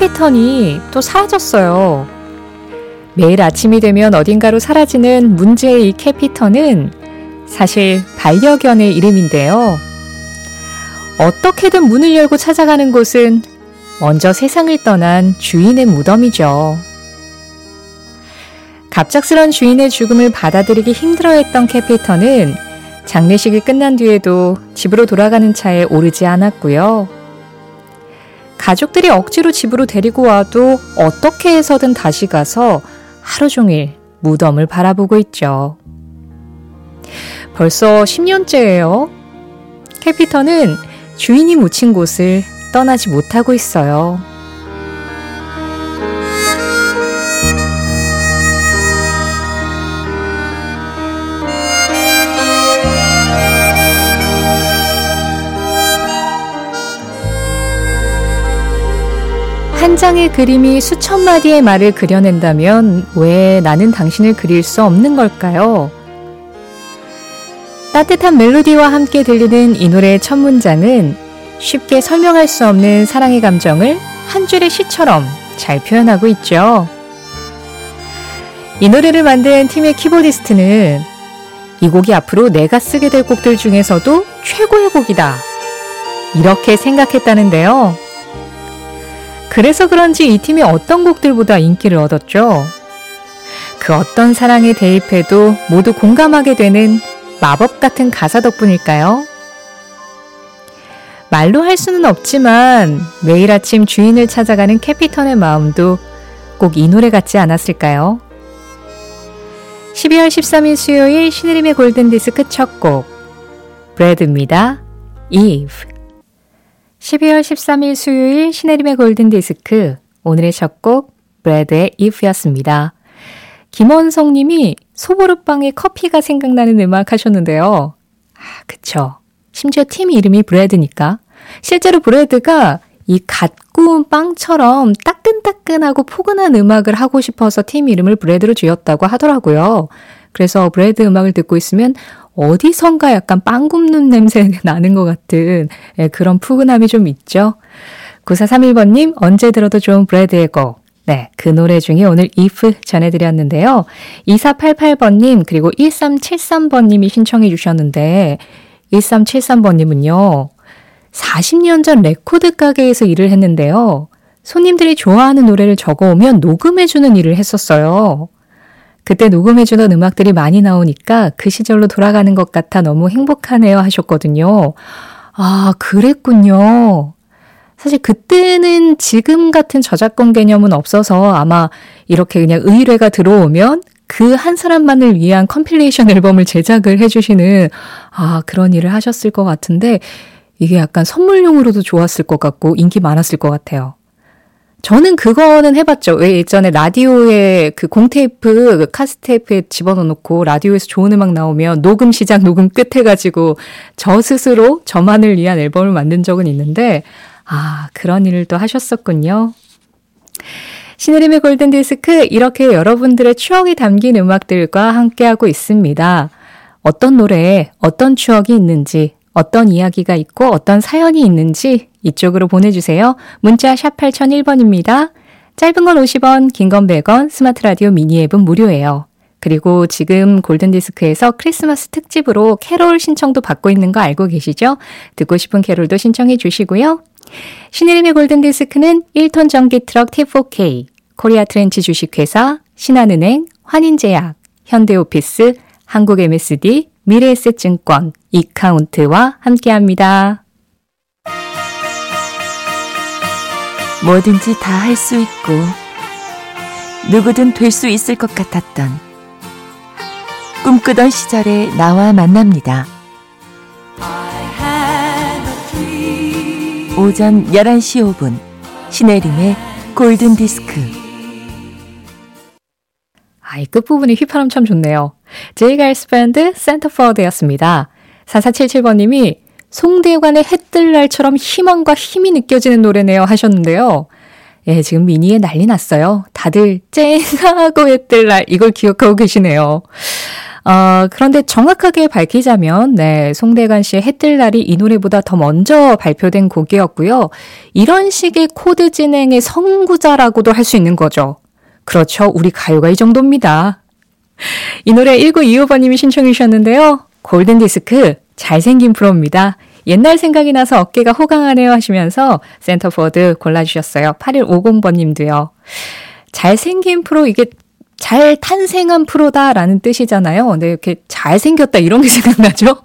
캐피턴이 또 사라졌어요. 매일 아침이 되면 어딘가로 사라지는 문제의 이 캐피턴은 사실 반려견의 이름인데요. 어떻게든 문을 열고 찾아가는 곳은 먼저 세상을 떠난 주인의 무덤이죠. 갑작스런 주인의 죽음을 받아들이기 힘들어했던 캐피터는 장례식이 끝난 뒤에도 집으로 돌아가는 차에 오르지 않았고요. 가족들이 억지로 집으로 데리고 와도 어떻게 해서든 다시 가서 하루 종일 무덤을 바라보고 있죠. 벌써 10년째예요. 캐피터는 주인이 묻힌 곳을 떠나지 못하고 있어요. 한 장의 그림이 수천 마디의 말을 그려낸다면 왜 나는 당신을 그릴 수 없는 걸까요? 따뜻한 멜로디와 함께 들리는 이 노래의 첫 문장은 쉽게 설명할 수 없는 사랑의 감정을 한 줄의 시처럼 잘 표현하고 있죠. 이 노래를 만든 팀의 키보디스트는 이 곡이 앞으로 내가 쓰게 될 곡들 중에서도 최고의 곡이다. 이렇게 생각했다는데요. 그래서 그런지 이 팀이 어떤 곡들보다 인기를 얻었죠. 그 어떤 사랑에 대입해도 모두 공감하게 되는 마법 같은 가사 덕분일까요? 말로 할 수는 없지만 매일 아침 주인을 찾아가는 캐피턴의 마음도 꼭 이 노래 같지 않았을까요? 12월 13일 수요일 신의림의 골든디스크 첫 곡 브래드입니다. Eve 12월 13일 수요일 신혜림의 골든디스크 오늘의 첫 곡 브래드의 If였습니다. 김원성 님이 소보루빵에 커피가 생각나는 음악 하셨는데요. 아, 그쵸. 심지어 팀 이름이 브래드니까. 실제로 브래드가 이 갓 구운 빵처럼 따끈따끈하고 포근한 음악을 하고 싶어서 팀 이름을 브래드로 지었다고 하더라고요. 그래서 브레드 음악을 듣고 있으면 어디선가 약간 빵 굽는 냄새 나는 것 같은 예, 그런 푸근함이 좀 있죠. 9431번님, 언제 들어도 좋은 브레드의 곡. 네, 그 노래 중에 오늘 if 전해드렸는데요. 2488번님, 그리고 1373번님이 신청해 주셨는데, 1373번님은요, 40년 전 레코드 가게에서 일을 했는데요. 손님들이 좋아하는 노래를 적어오면 녹음해주는 일을 했었어요. 그때 녹음해주던 음악들이 많이 나오니까 그 시절로 돌아가는 것 같아 너무 행복하네요 하셨거든요. 아, 그랬군요. 사실 그때는 지금 같은 저작권 개념은 없어서 아마 이렇게 그냥 의뢰가 들어오면 그 한 사람만을 위한 compilation 앨범을 제작을 해주시는 아, 그런 일을 하셨을 것 같은데 이게 약간 선물용으로도 좋았을 것 같고 인기 많았을 것 같아요. 저는 그거는 해봤죠. 왜 예전에 라디오에 그 공테이프, 그 카스테이프에 집어넣고 라디오에서 좋은 음악 나오면 녹음 시작, 녹음 끝 해가지고 저 스스로 저만을 위한 앨범을 만든 적은 있는데, 아, 그런 일을 또 하셨었군요. 신혜림의 골든디스크, 이렇게 여러분들의 추억이 담긴 음악들과 함께하고 있습니다. 어떤 노래에 어떤 추억이 있는지, 어떤 이야기가 있고 어떤 사연이 있는지 이쪽으로 보내주세요. 문자 샵 8001번입니다. 짧은 건 50원, 긴 건 100원, 스마트 라디오 미니 앱은 무료예요. 그리고 지금 골든디스크에서 크리스마스 특집으로 캐롤 신청도 받고 있는 거 알고 계시죠? 듣고 싶은 캐롤도 신청해 주시고요. 신혜림의 골든디스크는 1톤 전기 트럭 T4K, 코리아 트렌치 주식회사, 신한은행, 환인제약, 현대오피스, 한국 MSD, 미래에셋증권, 이카운트와 함께합니다. 뭐든지 다 할 수 있고 누구든 될 수 있을 것 같았던 꿈꾸던 시절에 나와 만납니다. 오전 11시 5분 신혜림의 골든 디스크 아, 이 끝부분이 휘파람 참 좋네요. 제이 갈스 밴드 센터포드였습니다. 4477번님이 송대관의 해뜰 날처럼 희망과 힘이 느껴지는 노래네요 하셨는데요. 예, 지금 미니에 난리 났어요. 다들 쨍하고 해뜰 날 이걸 기억하고 계시네요. 어, 그런데 정확하게 밝히자면, 네, 송대관 씨의 해뜰 날이 이 노래보다 더 먼저 발표된 곡이었고요. 이런 식의 코드 진행의 선구자라고도 할 수 있는 거죠. 그렇죠. 우리 가요가 이 정도입니다. 이 노래 1925번님이 신청해 주셨는데요. 골든디스크, 잘생긴 프로입니다. 옛날 생각이 나서 어깨가 호강하네요 하시면서 Centerfold 골라주셨어요. 8150번님도요. 잘생긴 프로, 이게 잘 탄생한 프로다라는 뜻이잖아요. 근데 이렇게 잘생겼다 이런 게 생각나죠?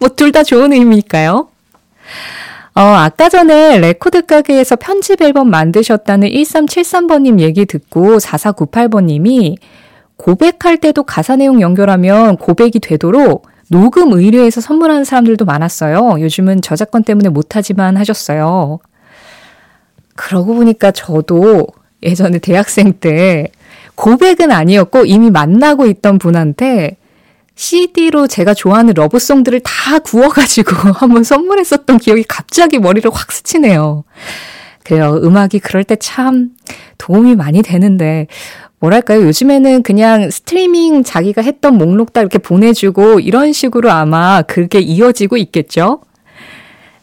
뭐 둘 다 좋은 의미일까요? 어, 아까 전에 레코드 가게에서 편집 앨범 만드셨다는 1373번님 얘기 듣고 4498번님이 고백할 때도 가사 내용 연결하면 고백이 되도록 녹음 의뢰해서 선물하는 사람들도 많았어요. 요즘은 저작권 때문에 못하지만 하셨어요. 그러고 보니까 저도 예전에 대학생 때 고백은 아니었고 이미 만나고 있던 분한테 CD로 제가 좋아하는 러브송들을 다 구워가지고 한번 선물했었던 기억이 갑자기 머리를 확 스치네요. 그래요. 음악이 그럴 때 참 도움이 많이 되는데, 뭐랄까요. 요즘에는 그냥 스트리밍 자기가 했던 목록 다 이렇게 보내주고 이런 식으로 아마 그게 이어지고 있겠죠?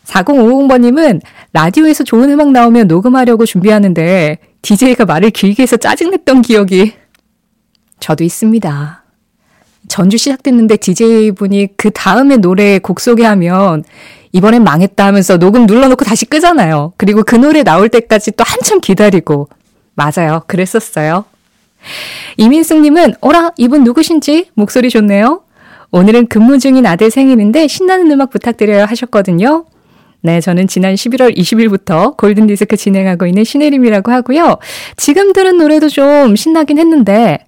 4050번님은 라디오에서 좋은 음악 나오면 녹음하려고 준비하는데 DJ가 말을 길게 해서 짜증냈던 기억이 저도 있습니다. 전주 시작됐는데 DJ분이 그 다음에 노래 곡 소개하면 이번엔 망했다 하면서 녹음 눌러놓고 다시 끄잖아요. 그리고 그 노래 나올 때까지 또 한참 기다리고. 맞아요. 그랬었어요. 이민숙님은, 어라, 이분 누구신지? 목소리 좋네요. 오늘은 근무 중인 아들 생일인데 신나는 음악 부탁드려요 하셨거든요. 네, 저는 지난 11월 20일부터 골든디스크 진행하고 있는 신혜림이라고 하고요. 지금 들은 노래도 좀 신나긴 했는데,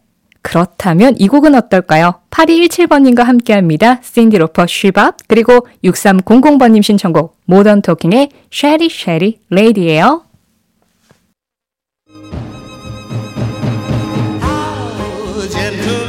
그렇다면 이 곡은 어떨까요? 8217번님과 함께 합니다. 신디 로퍼 She Bop, 그리고 6300번님 신청곡, Modern Talking의 Cheri Cheri Lady예요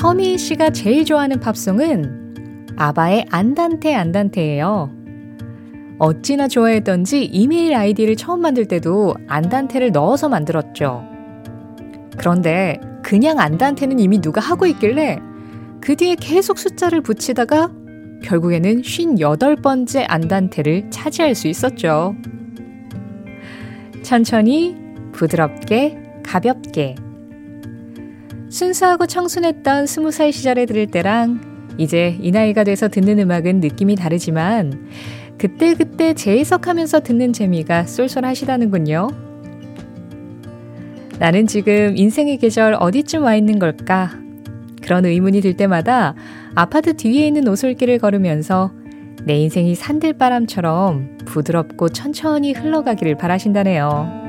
서미희 씨가 제일 좋아하는 팝송은 아바의 안단테 안단테예요. 어찌나 좋아했던지 이메일 아이디를 처음 만들 때도 안단테를 넣어서 만들었죠. 그런데 그냥 안단테는 이미 누가 하고 있길래 그 뒤에 계속 숫자를 붙이다가 결국에는 58번째 안단테를 차지할 수 있었죠. 천천히, 부드럽게, 가볍게 순수하고 청순했던 스무 살 시절에 들을 때랑 이제 이 나이가 돼서 듣는 음악은 느낌이 다르지만 그때그때 재해석하면서 듣는 재미가 쏠쏠하시다는군요. 나는 지금 인생의 계절 어디쯤 와 있는 걸까? 그런 의문이 들 때마다 아파트 뒤에 있는 오솔길을 걸으면서 내 인생이 산들바람처럼 부드럽고 천천히 흘러가기를 바라신다네요.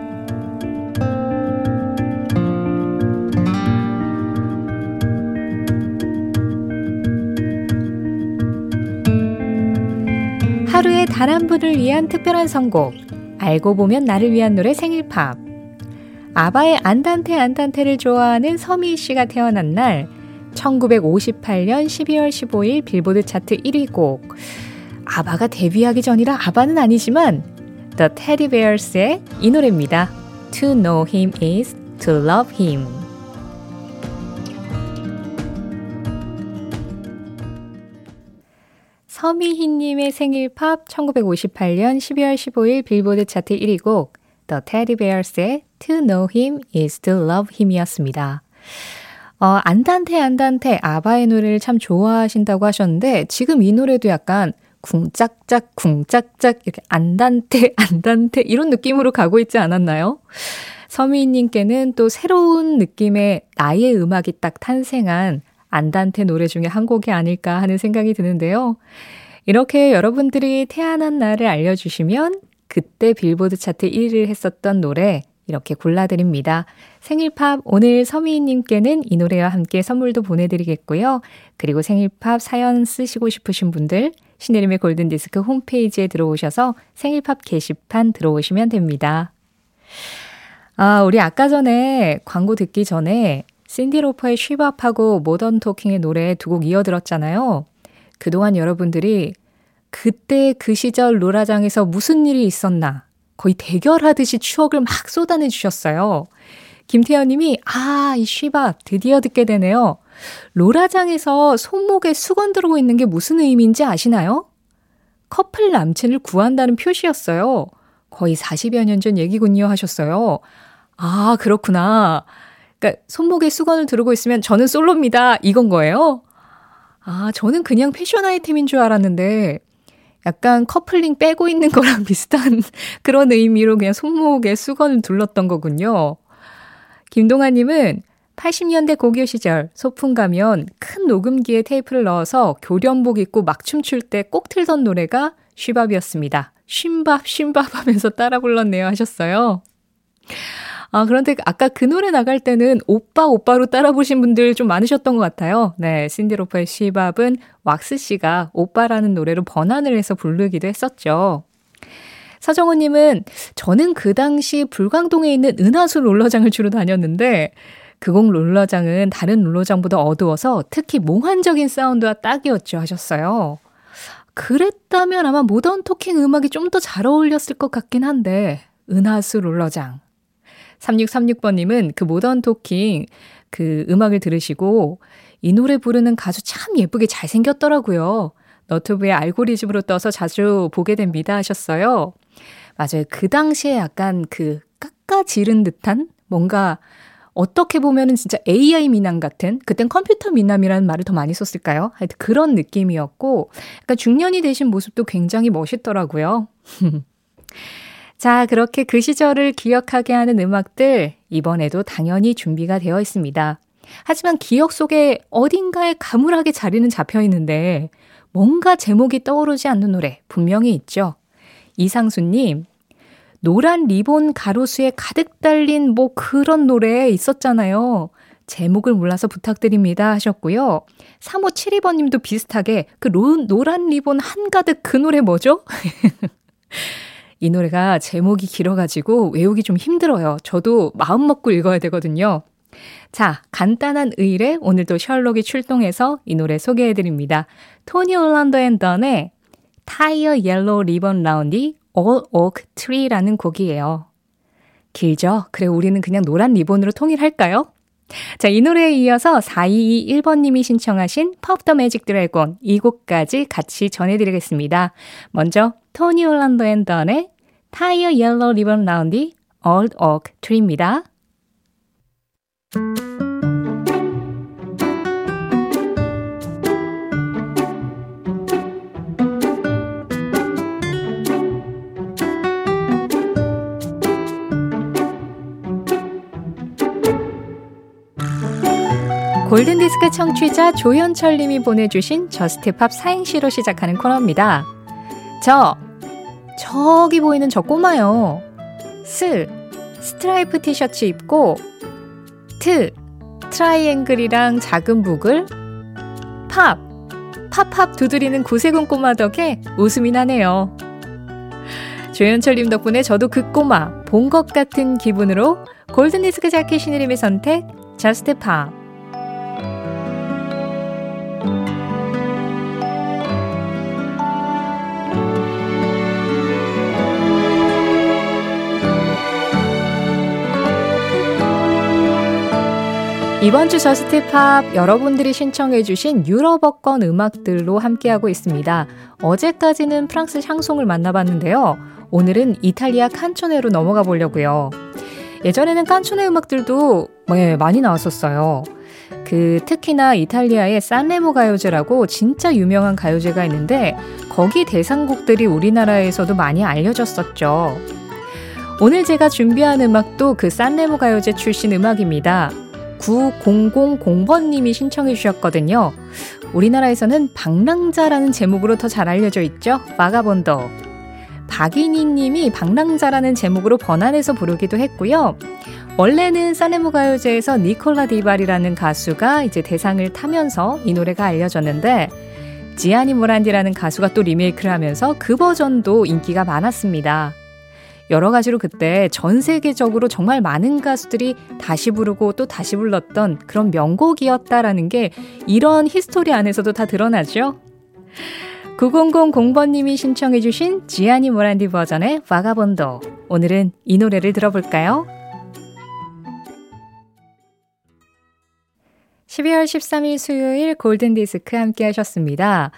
단 한 분을 위한 특별한 선곡. 알고 보면 나를 위한 노래 생일팝. 아바의 안단테 안단테를 좋아하는 서미 씨가 태어난 날 1958년 12월 15일 빌보드 차트 1위 곡. 아바가 데뷔하기 전이라 아바는 아니지만 The Teddy Bears의 이 노래입니다. To know him is to love him. 서미희님의 생일 팝 1958년 12월 15일 빌보드 차트 1위 곡 The Teddy Bears의 To Know Him is to Love Him이었습니다. 어, 안단테 안단테 아바의 노래를 참 좋아하신다고 하셨는데 지금 이 노래도 약간 쿵짝짝 쿵짝짝 이렇게 안단테 안단테 이런 느낌으로 가고 있지 않았나요? 서미희님께는 또 새로운 느낌의 나의 음악이 딱 탄생한 안단테 노래 중에 한 곡이 아닐까 하는 생각이 드는데요. 이렇게 여러분들이 태어난 날을 알려주시면 그때 빌보드 차트 1위를 했었던 노래 이렇게 골라드립니다. 생일팝 오늘 서미희님께는 이 노래와 함께 선물도 보내드리겠고요. 그리고 생일팝 사연 쓰시고 싶으신 분들 신혜림의 골든디스크 홈페이지에 들어오셔서 생일팝 게시판 들어오시면 됩니다. 아, 우리 아까 전에 광고 듣기 전에 신디로퍼의 쉬밥하고 모던 토킹의 노래 두 곡 이어 들었잖아요. 그동안 여러분들이 그때 그 시절 노라장에서 무슨 일이 있었나 거의 대결하듯이 추억을 막 쏟아내 주셨어요. 김태현 님이, 아, 이 쉬밥 드디어 듣게 되네요. 로라장에서 손목에 수건 들고 있는 게 무슨 의미인지 아시나요? 커플 남친을 구한다는 표시였어요. 거의 40여 년 전 얘기군요 하셨어요. 아, 그렇구나. 그러니까 손목에 수건을 두르고 있으면 저는 솔로입니다. 이건 거예요? 아, 저는 그냥 패션 아이템인 줄 알았는데 약간 커플링 빼고 있는 거랑 비슷한 그런 의미로 그냥 손목에 수건을 둘렀던 거군요. 김동아님은 80년대 고교 시절 소풍 가면 큰 녹음기에 테이프를 넣어서 교련복 입고 막 춤출 때 꼭 틀던 노래가 쉬밥이었습니다. 쉰밥, 쉰밥 하면서 따라 불렀네요 하셨어요. 아, 그런데 아까 그 노래 나갈 때는 오빠, 오빠로 따라 보신 분들 좀 많으셨던 것 같아요. 네, 신디로퍼의 쉬밥은 왁스 씨가 오빠라는 노래로 번안을 해서 부르기도 했었죠. 서정호님은 저는 그 당시 불광동에 있는 은하수 롤러장을 주로 다녔는데 그곡 롤러장은 다른 롤러장보다 어두워서 특히 몽환적인 사운드와 딱이었죠 하셨어요. 그랬다면 아마 모던 토킹 음악이 좀 더 잘 어울렸을 것 같긴 한데 은하수 롤러장 3636번님은 그 모던 토킹 그 음악을 들으시고 이 노래 부르는 가수 참 예쁘게 잘생겼더라고요. 너튜브에 알고리즘으로 떠서 자주 보게 됩니다 하셨어요. 맞아요. 그 당시에 약간 그 깎아 지른 듯한 뭔가 어떻게 보면은 진짜 AI 미남 같은 그땐 컴퓨터 미남이라는 말을 더 많이 썼을까요? 하여튼 그런 느낌이었고 약간 중년이 되신 모습도 굉장히 멋있더라고요. 자, 그렇게 그 시절을 기억하게 하는 음악들 이번에도 당연히 준비가 되어 있습니다. 하지만 기억 속에 어딘가에 가물하게 자리는 잡혀 있는데 뭔가 제목이 떠오르지 않는 노래 분명히 있죠. 이상수님, 노란 리본 가로수에 가득 달린 뭐 그런 노래 있었잖아요. 제목을 몰라서 부탁드립니다 하셨고요. 3572번 님도 비슷하게 그 로, 노란 리본 한가득 그 노래 뭐죠? 이 노래가 제목이 길어가지고 외우기 좀 힘들어요. 저도 마음 먹고 읽어야 되거든요. 자, 간단한 의뢰 오늘도 셜록이 출동해서 이 노래 소개해드립니다. Tony Orlando and Dawn의 타이어 옐로우 리본 라운디 All Oak Tree라는 곡이에요. 길죠? 그래, 우리는 그냥 노란 리본으로 통일할까요? 자, 이 노래에 이어서 4221번님이 신청하신 Puff the Magic Dragon 이 곡까지 같이 전해드리겠습니다. 먼저 Tony Orlando and Dawn의 타이어 옐로 리본 라운디 Old Oak Tree입니다. 골든디스크 청취자 조현철 님이 보내주신 Just Pop 사행시로 시작하는 코너입니다. 저, 저기 보이는 저 꼬마요. 스, 스트라이프 티셔츠 입고, 트, 트라이앵글이랑 작은 북을, 팝, 팝팝 두드리는 구세군 꼬마 덕에 웃음이 나네요. 조현철님 덕분에 저도 그 꼬마 본 것 같은 기분으로 골든디스크 자키 신혜림의 선택, Just Pop. 이번 주 Just Pop 여러분들이 신청해주신 유럽어권 음악들로 함께하고 있습니다. 어제까지는 프랑스 샹송을 만나봤는데요. 오늘은 이탈리아 칸초네로 넘어가 보려고요. 예전에는 칸초네 음악들도 네, 많이 나왔었어요. 그 특히나 이탈리아의 산레모 가요제라고 진짜 유명한 가요제가 있는데 거기 대상곡들이 우리나라에서도 많이 알려졌었죠. 오늘 제가 준비한 음악도 그 산레모 가요제 출신 음악입니다. 9000번님이 신청해 주셨거든요. 우리나라에서는 방랑자라는 제목으로 더 잘 알려져 있죠. 바가본더. 박인희 님이 방랑자라는 제목으로 번안해서 부르기도 했고요. 원래는 사네모 가요제에서 니콜라 디발이라는 가수가 이제 대상을 타면서 이 노래가 알려졌는데 지아니 모란디라는 가수가 또 리메이크를 하면서 그 버전도 인기가 많았습니다. 여러 가지로 그때 전 세계적으로 정말 많은 가수들이 다시 부르고 또 다시 불렀던 그런 명곡이었다라는 게 이런 히스토리 안에서도 다 드러나죠. 9000번님이 신청해주신 지아니 모란디 버전의 Vagabondo. 오늘은 이 노래를 들어볼까요? 12월 13일 수요일 골든디스크 함께 하셨습니다.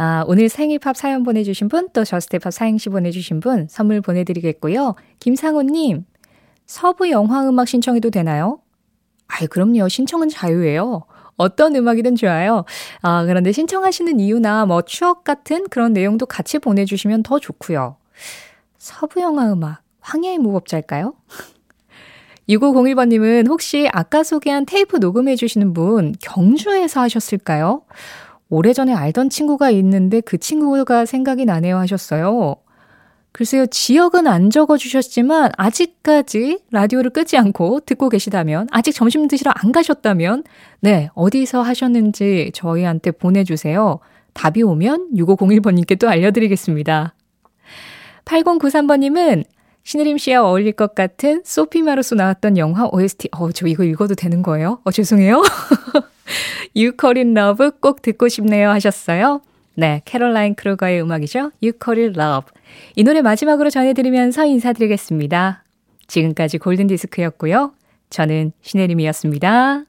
아, 오늘 생일팝 사연 보내주신 분, 또 저스테팝 사행시 보내주신 분 선물 보내드리겠고요. 김상호님, 서부 영화 음악 신청해도 되나요? 아이, 그럼요. 신청은 자유예요. 어떤 음악이든 좋아요. 아, 그런데 신청하시는 이유나 뭐 추억 같은 그런 내용도 같이 보내주시면 더 좋고요. 서부 영화 음악, 황야의 무법자일까요? 6501번님은 혹시 아까 소개한 테이프 녹음해 주시는 분 경주에서 하셨을까요? 오래전에 알던 친구가 있는데 그 친구가 생각이 나네요 하셨어요. 글쎄요, 지역은 안 적어 주셨지만, 아직까지 라디오를 끄지 않고 듣고 계시다면, 아직 점심 드시러 안 가셨다면, 네, 어디서 하셨는지 저희한테 보내주세요. 답이 오면 6501번님께 또 알려드리겠습니다. 8093번님은 신혜림 씨와 어울릴 것 같은 소피 마르소 나왔던 영화 OST. 어, 저 이거 읽어도 되는 거예요? 어, 죄송해요. You Call It Love 꼭 듣고 싶네요 하셨어요. 네, 캐롤라인 크루거의 음악이죠. You Call It Love. 이 노래 마지막으로 전해드리면서 인사드리겠습니다. 지금까지 골든디스크였고요. 저는 신혜림이었습니다.